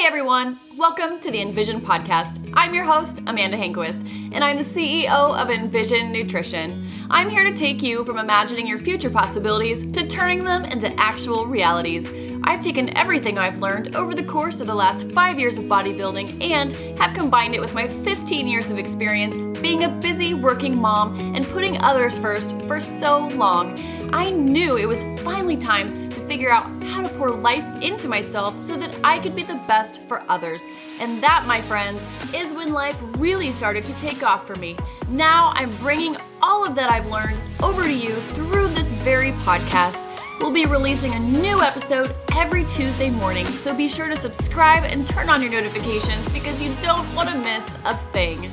Hey everyone, welcome to the Envision Podcast. I'm your host, Amanda Hanquist, and I'm the CEO of Envision Nutrition. I'm here to take you from imagining your future possibilities to turning them into actual realities. I've taken everything I've learned over the course of the last five years of bodybuilding and have combined it with my 15 years of experience being a busy working mom and putting others first for so long. I knew it was finally time figure out how to pour life into myself so that I could be the best for others. And that, my friends, is when life really started to take off for me. Now I'm bringing all of that I've learned over to you through this very podcast. We'll be releasing a new episode every Tuesday morning, so be sure to subscribe and turn on your notifications because you don't want to miss a thing.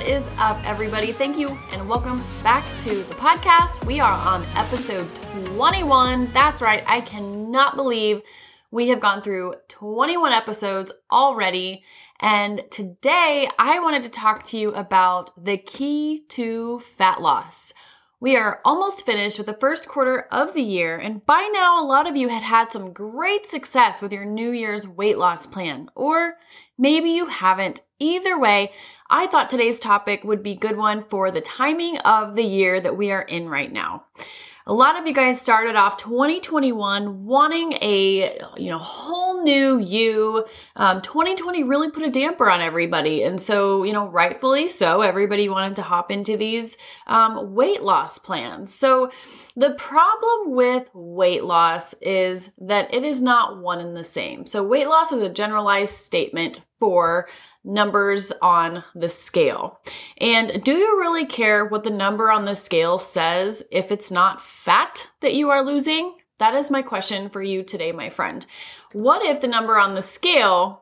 What is up, everybody? Thank you and welcome back to the podcast. We are on episode 21. That's right, I cannot believe we have gone through 21 episodes already. And today I wanted to talk to you about the key to fat loss. We are almost finished with the first quarter of the year, and by now, a lot of you had had some great success with your New Year's weight loss plan, or maybe you haven't. Either way, I thought today's topic would be good one for the timing of the year that we are in right now. A lot of you guys started off 2021 wanting a you know whole new you. Um, 2020 really put a damper on everybody, and so you know rightfully so, everybody wanted to hop into these um, weight loss plans. So the problem with weight loss is that it is not one and the same. So weight loss is a generalized statement for numbers on the scale. And do you really care what the number on the scale says if it's not fat that you are losing? That is my question for you today, my friend. What if the number on the scale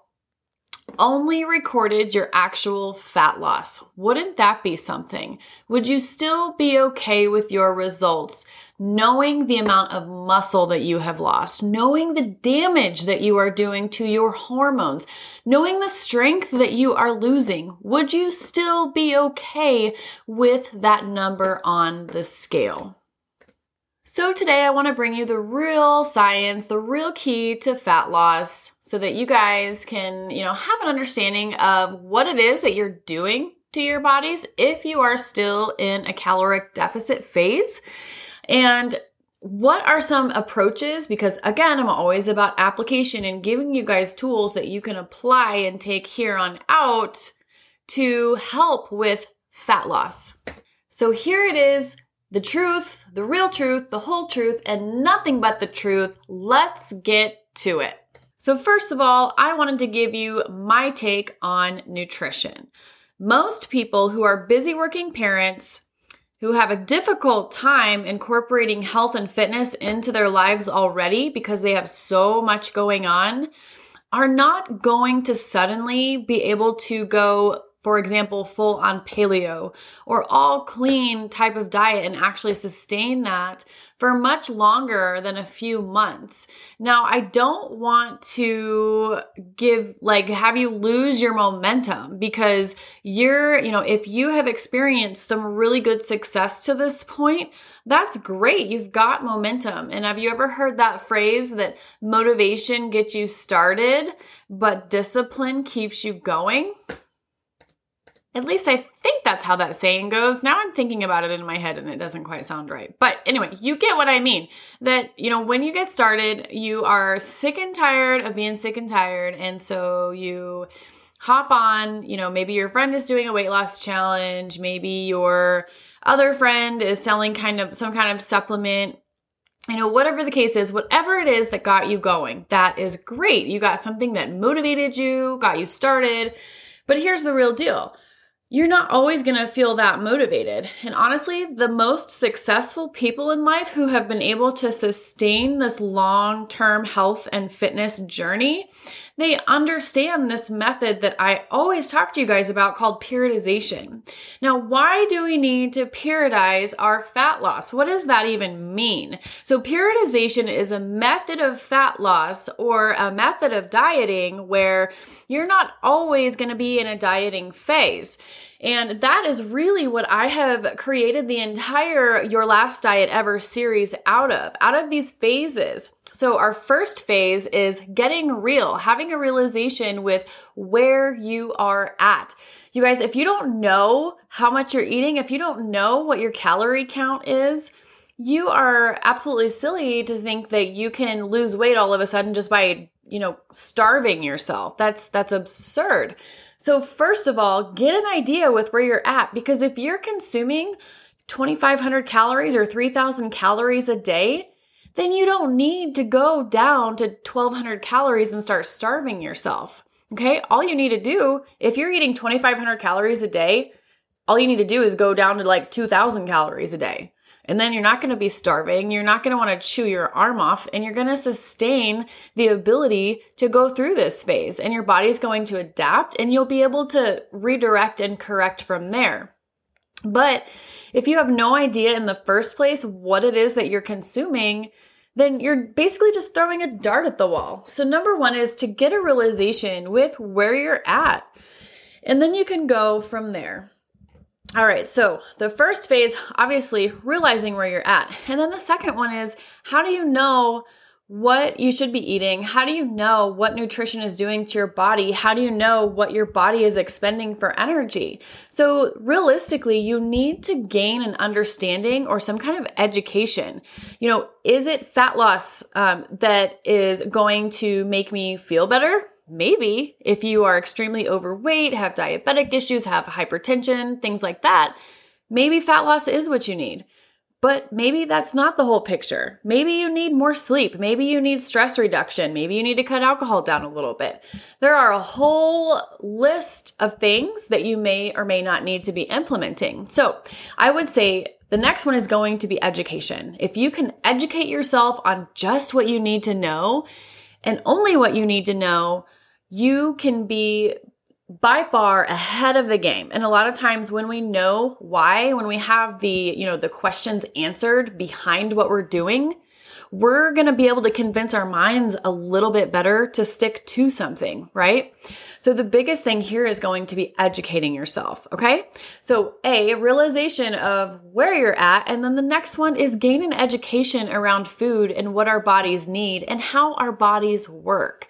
only recorded your actual fat loss? Wouldn't that be something? Would you still be okay with your results? knowing the amount of muscle that you have lost, knowing the damage that you are doing to your hormones, knowing the strength that you are losing, would you still be okay with that number on the scale? So today I want to bring you the real science, the real key to fat loss so that you guys can, you know, have an understanding of what it is that you're doing to your bodies if you are still in a caloric deficit phase and what are some approaches? Because again, I'm always about application and giving you guys tools that you can apply and take here on out to help with fat loss. So here it is the truth, the real truth, the whole truth, and nothing but the truth. Let's get to it. So, first of all, I wanted to give you my take on nutrition. Most people who are busy working parents who have a difficult time incorporating health and fitness into their lives already because they have so much going on are not going to suddenly be able to go for example, full on paleo or all clean type of diet and actually sustain that for much longer than a few months. Now, I don't want to give, like, have you lose your momentum because you're, you know, if you have experienced some really good success to this point, that's great. You've got momentum. And have you ever heard that phrase that motivation gets you started, but discipline keeps you going? At least I think that's how that saying goes. Now I'm thinking about it in my head and it doesn't quite sound right. But anyway, you get what I mean. That, you know, when you get started, you are sick and tired of being sick and tired. And so you hop on, you know, maybe your friend is doing a weight loss challenge, maybe your other friend is selling kind of some kind of supplement you know, whatever the case is, whatever it is that got you going, that is great. You got something that motivated you, got you started. But here's the real deal you're not always going to feel that motivated. And honestly, the most successful people in life who have been able to sustain this long term health and fitness journey, they understand this method that I always talk to you guys about called periodization. Now, why do we need to periodize our fat loss? What does that even mean? So, periodization is a method of fat loss or a method of dieting where you're not always going to be in a dieting phase. And that is really what I have created the entire Your Last Diet Ever series out of, out of these phases. So, our first phase is getting real, having a realization with where you are at. You guys, if you don't know how much you're eating, if you don't know what your calorie count is, you are absolutely silly to think that you can lose weight all of a sudden just by, you know, starving yourself. That's that's absurd. So first of all, get an idea with where you're at because if you're consuming 2500 calories or 3000 calories a day, then you don't need to go down to 1200 calories and start starving yourself. Okay? All you need to do if you're eating 2500 calories a day, all you need to do is go down to like 2000 calories a day. And then you're not going to be starving. You're not going to want to chew your arm off and you're going to sustain the ability to go through this phase and your body's going to adapt and you'll be able to redirect and correct from there. But if you have no idea in the first place what it is that you're consuming, then you're basically just throwing a dart at the wall. So, number one is to get a realization with where you're at. And then you can go from there. All right, so the first phase, obviously, realizing where you're at. And then the second one is how do you know what you should be eating? How do you know what nutrition is doing to your body? How do you know what your body is expending for energy? So, realistically, you need to gain an understanding or some kind of education. You know, is it fat loss um, that is going to make me feel better? Maybe if you are extremely overweight, have diabetic issues, have hypertension, things like that, maybe fat loss is what you need. But maybe that's not the whole picture. Maybe you need more sleep. Maybe you need stress reduction. Maybe you need to cut alcohol down a little bit. There are a whole list of things that you may or may not need to be implementing. So I would say the next one is going to be education. If you can educate yourself on just what you need to know and only what you need to know, you can be by far ahead of the game. And a lot of times when we know why, when we have the, you know, the questions answered behind what we're doing, we're going to be able to convince our minds a little bit better to stick to something, right? So the biggest thing here is going to be educating yourself, okay? So A, realization of where you're at, and then the next one is gain an education around food and what our bodies need and how our bodies work.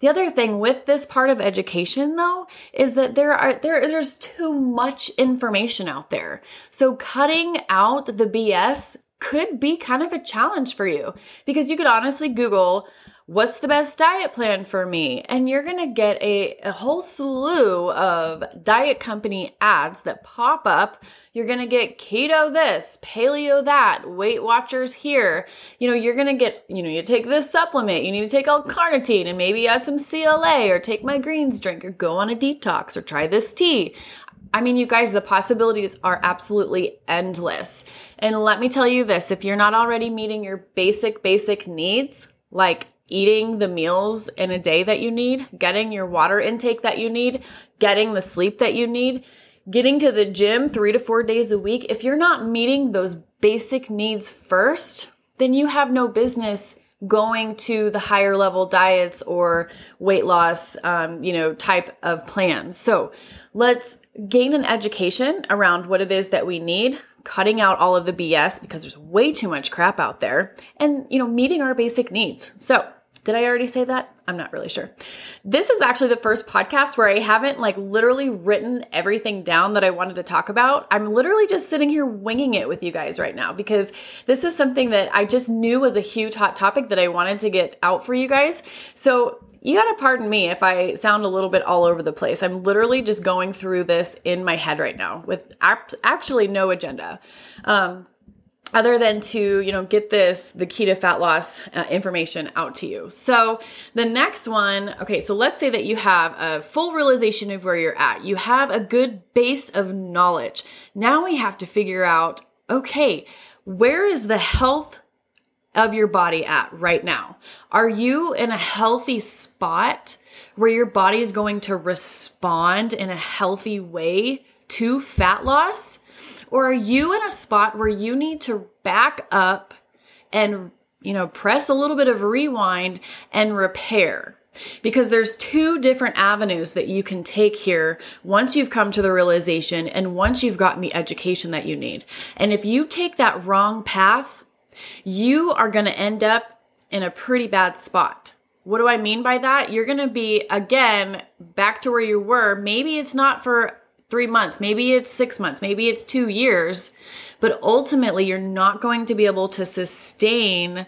The other thing with this part of education though is that there are there there's too much information out there. So cutting out the BS could be kind of a challenge for you because you could honestly Google, what's the best diet plan for me? And you're going to get a, a whole slew of diet company ads that pop up. You're going to get keto this, paleo that, Weight Watchers here. You know, you're going to get, you know, you take this supplement, you need to take L-carnitine and maybe add some CLA or take my greens drink or go on a detox or try this tea. I mean, you guys, the possibilities are absolutely endless. And let me tell you this if you're not already meeting your basic, basic needs, like eating the meals in a day that you need, getting your water intake that you need, getting the sleep that you need, getting to the gym three to four days a week, if you're not meeting those basic needs first, then you have no business going to the higher level diets or weight loss, um, you know, type of plans. So let's gain an education around what it is that we need cutting out all of the BS because there's way too much crap out there and you know meeting our basic needs. So, did I already say that? I'm not really sure. This is actually the first podcast where I haven't like literally written everything down that I wanted to talk about. I'm literally just sitting here winging it with you guys right now because this is something that I just knew was a huge hot topic that I wanted to get out for you guys. So, you gotta pardon me if I sound a little bit all over the place. I'm literally just going through this in my head right now with actually no agenda. Um, other than to you know get this the key to fat loss uh, information out to you so the next one okay so let's say that you have a full realization of where you're at you have a good base of knowledge now we have to figure out okay where is the health of your body at right now? Are you in a healthy spot where your body is going to respond in a healthy way to fat loss? Or are you in a spot where you need to back up and, you know, press a little bit of rewind and repair? because there's two different avenues that you can take here once you've come to the realization and once you've gotten the education that you need. And if you take that wrong path, you are going to end up in a pretty bad spot. What do I mean by that? You're going to be again back to where you were. Maybe it's not for three months, maybe it's six months, maybe it's two years, but ultimately you're not going to be able to sustain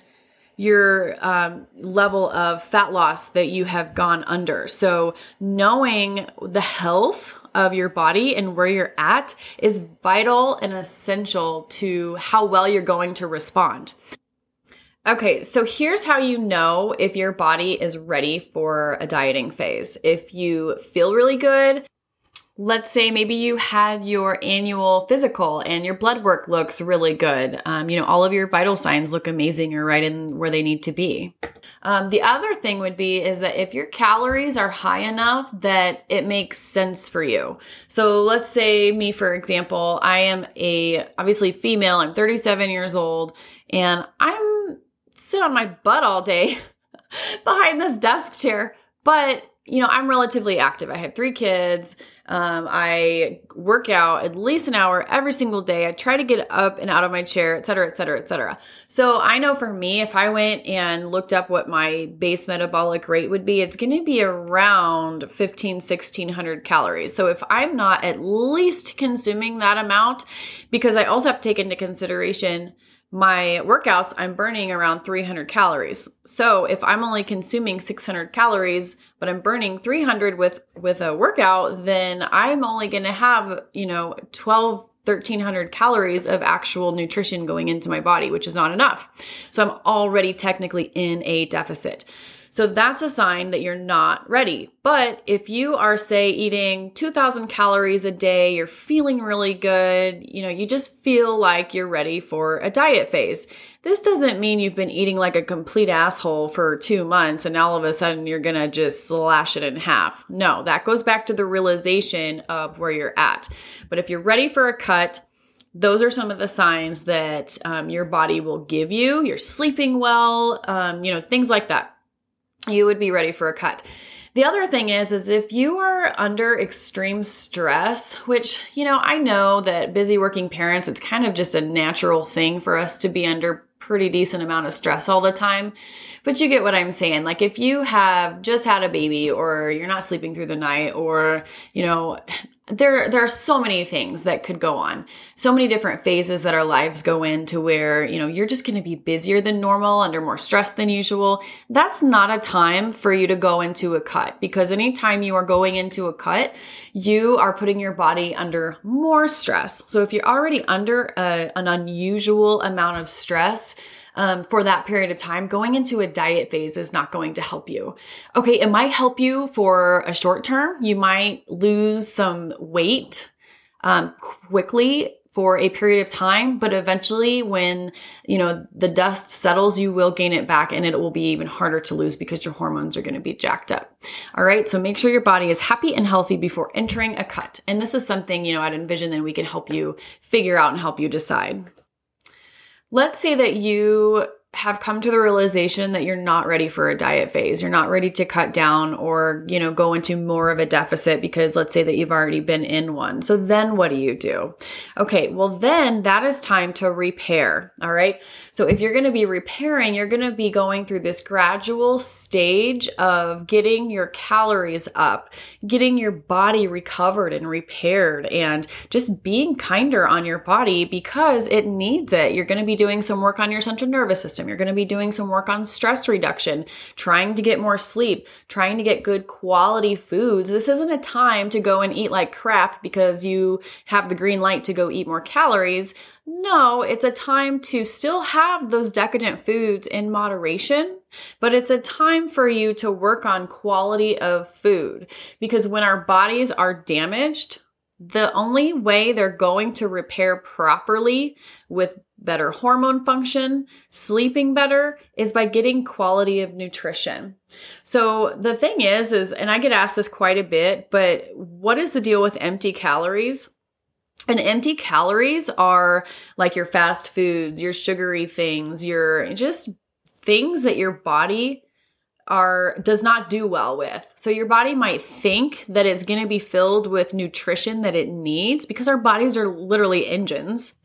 your um, level of fat loss that you have gone under. So, knowing the health of your body and where you're at is vital and essential to how well you're going to respond. Okay, so here's how you know if your body is ready for a dieting phase. If you feel really good, let's say maybe you had your annual physical and your blood work looks really good. Um, you know, all of your vital signs look amazing or right in where they need to be. Um, the other thing would be is that if your calories are high enough that it makes sense for you. So let's say me, for example, I am a obviously female. I'm 37 years old and I'm sit on my butt all day behind this desk chair, but you know, I'm relatively active. I have three kids. Um, I work out at least an hour every single day. I try to get up and out of my chair, et cetera, et cetera, et cetera. So I know for me, if I went and looked up what my base metabolic rate would be, it's going to be around 15, 1600 calories. So if I'm not at least consuming that amount, because I also have to take into consideration my workouts, I'm burning around 300 calories. So if I'm only consuming 600 calories, but I'm burning 300 with, with a workout, then I'm only going to have, you know, 12, 1300 calories of actual nutrition going into my body, which is not enough. So I'm already technically in a deficit. So that's a sign that you're not ready. But if you are, say, eating 2000 calories a day, you're feeling really good, you know, you just feel like you're ready for a diet phase. This doesn't mean you've been eating like a complete asshole for two months and all of a sudden you're gonna just slash it in half. No, that goes back to the realization of where you're at. But if you're ready for a cut, those are some of the signs that um, your body will give you. You're sleeping well, um, you know, things like that you would be ready for a cut. The other thing is is if you are under extreme stress, which, you know, I know that busy working parents, it's kind of just a natural thing for us to be under pretty decent amount of stress all the time. But you get what I'm saying. Like if you have just had a baby or you're not sleeping through the night or, you know, there there are so many things that could go on. So many different phases that our lives go into where you know you're just going to be busier than normal under more stress than usual. That's not a time for you to go into a cut because anytime you are going into a cut you are putting your body under more stress. So if you're already under a, an unusual amount of stress um, for that period of time, going into a diet phase is not going to help you. Okay, it might help you for a short term. You might lose some weight um, quickly for a period of time, but eventually when, you know, the dust settles, you will gain it back and it will be even harder to lose because your hormones are going to be jacked up. All right. So make sure your body is happy and healthy before entering a cut. And this is something, you know, i'd Envision that we can help you figure out and help you decide. Let's say that you have come to the realization that you're not ready for a diet phase. You're not ready to cut down or, you know, go into more of a deficit because let's say that you've already been in one. So then what do you do? Okay, well then that is time to repair. All right. So if you're going to be repairing, you're going to be going through this gradual stage of getting your calories up, getting your body recovered and repaired and just being kinder on your body because it needs it. You're going to be doing some work on your central nervous system system. You're going to be doing some work on stress reduction, trying to get more sleep, trying to get good quality foods. This isn't a time to go and eat like crap because you have the green light to go eat more calories. No, it's a time to still have those decadent foods in moderation, but it's a time for you to work on quality of food because when our bodies are damaged, the only way they're going to repair properly with better hormone function, sleeping better is by getting quality of nutrition. So the thing is is and I get asked this quite a bit, but what is the deal with empty calories? And empty calories are like your fast foods, your sugary things, your just things that your body are does not do well with. So your body might think that it's going to be filled with nutrition that it needs because our bodies are literally engines.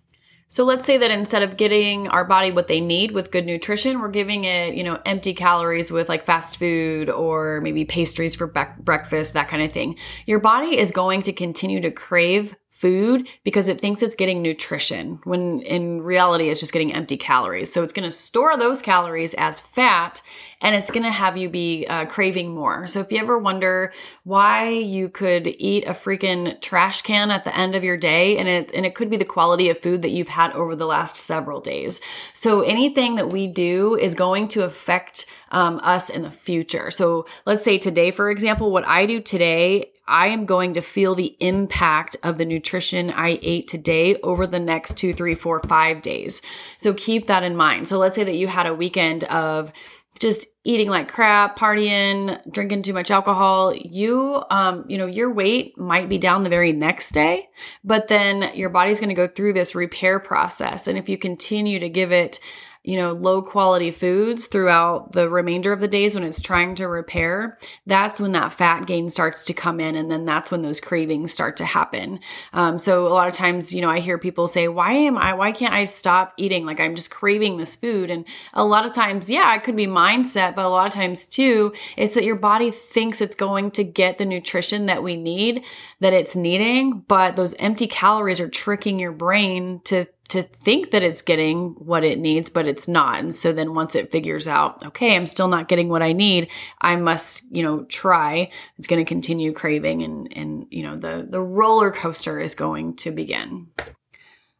So let's say that instead of getting our body what they need with good nutrition, we're giving it, you know, empty calories with like fast food or maybe pastries for breakfast, that kind of thing. Your body is going to continue to crave food because it thinks it's getting nutrition when in reality it's just getting empty calories. So it's going to store those calories as fat and it's going to have you be uh, craving more. So if you ever wonder why you could eat a freaking trash can at the end of your day and it and it could be the quality of food that you've had over the last several days. So anything that we do is going to affect um, us in the future. So let's say today, for example, what I do today I am going to feel the impact of the nutrition I ate today over the next two, three, four, five days. So keep that in mind. So let's say that you had a weekend of just eating like crap, partying, drinking too much alcohol, you, um, you know, your weight might be down the very next day, but then your body's going to go through this repair process. And if you continue to give it you know, low quality foods throughout the remainder of the days when it's trying to repair, that's when that fat gain starts to come in. And then that's when those cravings start to happen. Um, so a lot of times, you know, I hear people say, why am I, why can't I stop eating? Like I'm just craving this food. And a lot of times, yeah, it could be mindset, but a lot of times too, it's that your body thinks it's going to get the nutrition that we need, that it's needing, but those empty calories are tricking your brain to to think that it's getting what it needs, but it's not. And so then once it figures out, okay, I'm still not getting what I need, I must, you know, try. It's going to continue craving and, and, you know, the, the roller coaster is going to begin.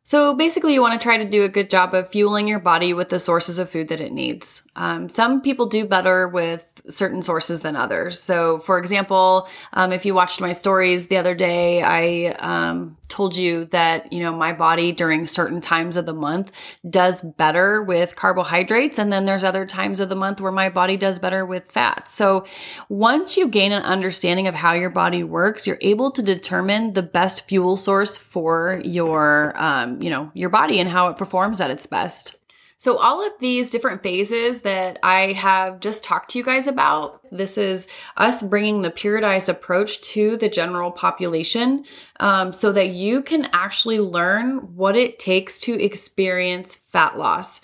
So basically, you want to try to do a good job of fueling your body with the sources of food that it needs. Um, some people do better with certain sources than others. So, for example, um, if you watched my stories the other day, I um, told you that you know my body during certain times of the month does better with carbohydrates, and then there's other times of the month where my body does better with fats. So, once you gain an understanding of how your body works, you're able to determine the best fuel source for your um, you know, your body and how it performs at its best. So, all of these different phases that I have just talked to you guys about, this is us bringing the periodized approach to the general population um, so that you can actually learn what it takes to experience fat loss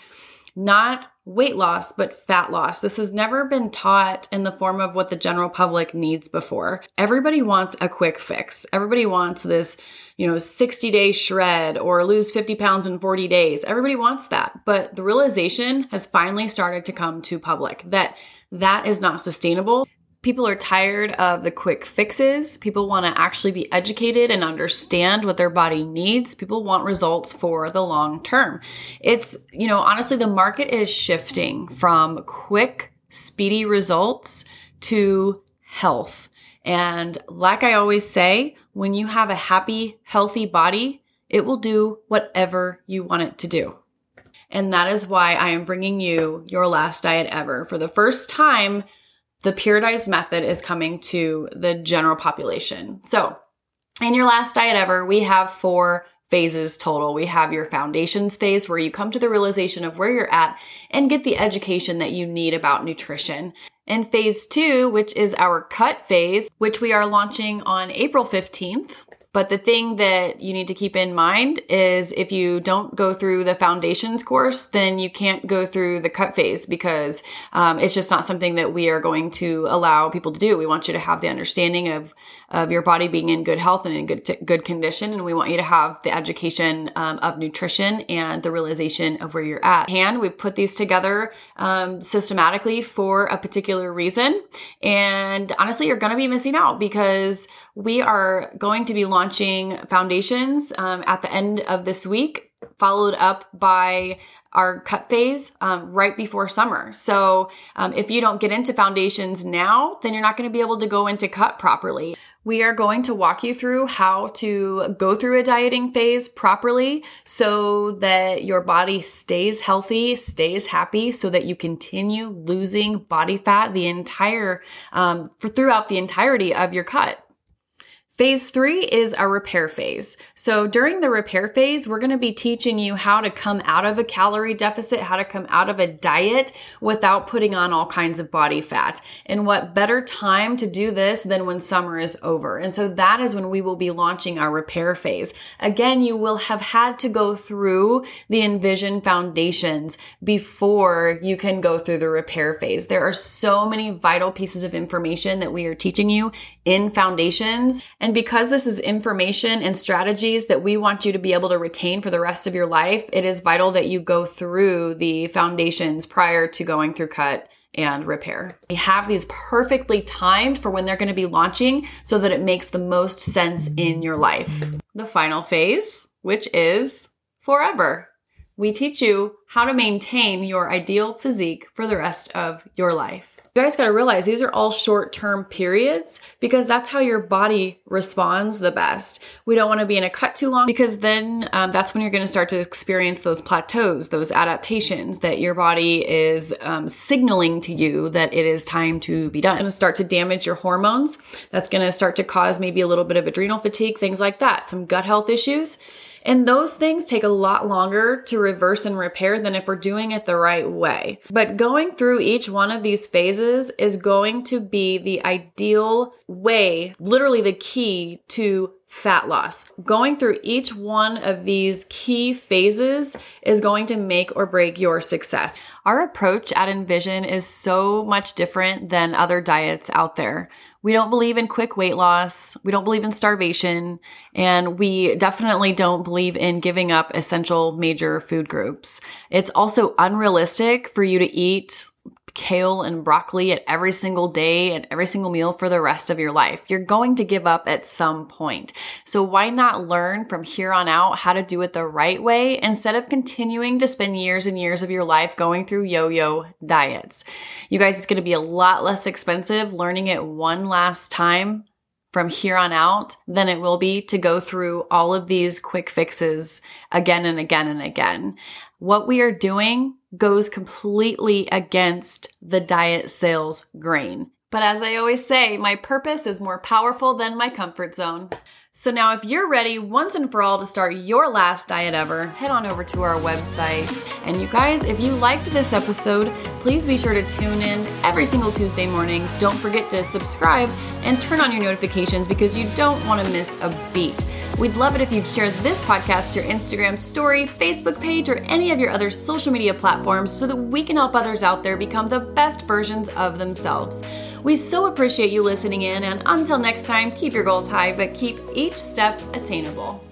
not weight loss, but fat loss. This has never been taught in the form of what the general public needs before. Everybody wants a quick fix. Everybody wants this, you know, 60 day shred or lose 50 pounds in 40 days. Everybody wants that. But the realization has finally started to come to public that that is not sustainable. People are tired of the quick fixes. People want to actually be educated and understand what their body needs. People want results for the long term. It's, you know, honestly, the market is shifting from quick, speedy results to health. And like I always say, when you have a happy, healthy body, it will do whatever you want it to do. And that is why I am bringing you your last diet ever. For the first time, the periodized method is coming to the general population. So, in your last diet ever, we have four phases total. We have your foundations phase where you come to the realization of where you're at and get the education that you need about nutrition. And phase two, which is our cut phase, which we are launching on April 15th. But the thing that you need to keep in mind is if you don't go through the foundations course, then you can't go through the cut phase because um, it's just not something that we are going to allow people to do. We want you to have the understanding of of your body being in good health and in good t- good condition, and we want you to have the education um, of nutrition and the realization of where you're at. And we put these together um, systematically for a particular reason, and honestly, you're going to be missing out because we are going to be launching foundations um, at the end of this week, followed up by our cut phase um, right before summer. So um, if you don't get into foundations now, then you're not going to be able to go into cut properly. We are going to walk you through how to go through a dieting phase properly so that your body stays healthy, stays happy, so that you continue losing body fat the entire, um, for, throughout the entirety of your cut. Phase three is a repair phase. So during the repair phase, we're going to be teaching you how to come out of a calorie deficit, how to come out of a diet without putting on all kinds of body fat. And what better time to do this than when summer is over. And so that is when we will be launching our repair phase. Again, you will have had to go through the Envision foundations before you can go through the repair phase. There are so many vital pieces of information that we are teaching you in foundations. And because this is information and strategies that we want you to be able to retain for the rest of your life, it is vital that you go through the foundations prior to going through cut and repair. We have these perfectly timed for when they're going to be launching so that it makes the most sense in your life. The final phase, which is forever. We teach you how to maintain your ideal physique for the rest of your life. You guys got to realize these are all short term periods because that's how your body responds the best. We don't want to be in a cut too long because then um, that's when you're going to start to experience those plateaus, those adaptations that your body is um, signaling to you that it is time to be done. It's to start to damage your hormones. That's going to start to cause maybe a little bit of adrenal fatigue, things like that, some gut health issues. And those things take a lot longer to reverse and repair than if we're doing it the right way. But going through each one of these phases is going to be the ideal way, literally the key to fat loss. Going through each one of these key phases is going to make or break your success. Our approach at Envision is so much different than other diets out there. We don't believe in quick weight loss. We don't believe in starvation. And we definitely don't believe in giving up essential major food groups. It's also unrealistic for you to eat kale and broccoli at every single day and every single meal for the rest of your life. You're going to give up at some point. So why not learn from here on out how to do it the right way instead of continuing to spend years and years of your life going through yo-yo diets? You guys, it's going to be a lot less expensive learning it one last time from here on out than it will be to go through all of these quick fixes again and again and again. What we are doing goes completely against the diet sales grain. But as I always say, my purpose is more powerful than my comfort zone. So now, if you're ready once and for all to start your last diet ever, head on over to our website. And you guys, if you liked this episode, please be sure to tune in every single Tuesday morning. Don't forget to subscribe and turn on your notifications because you don't want to miss a beat. We'd love it if you'd share this podcast to your Instagram story, Facebook page, or any of your other social media platforms so that we can help others out there become the best versions of themselves. We so appreciate you listening in, and until next time, keep your goals high, but keep each step attainable.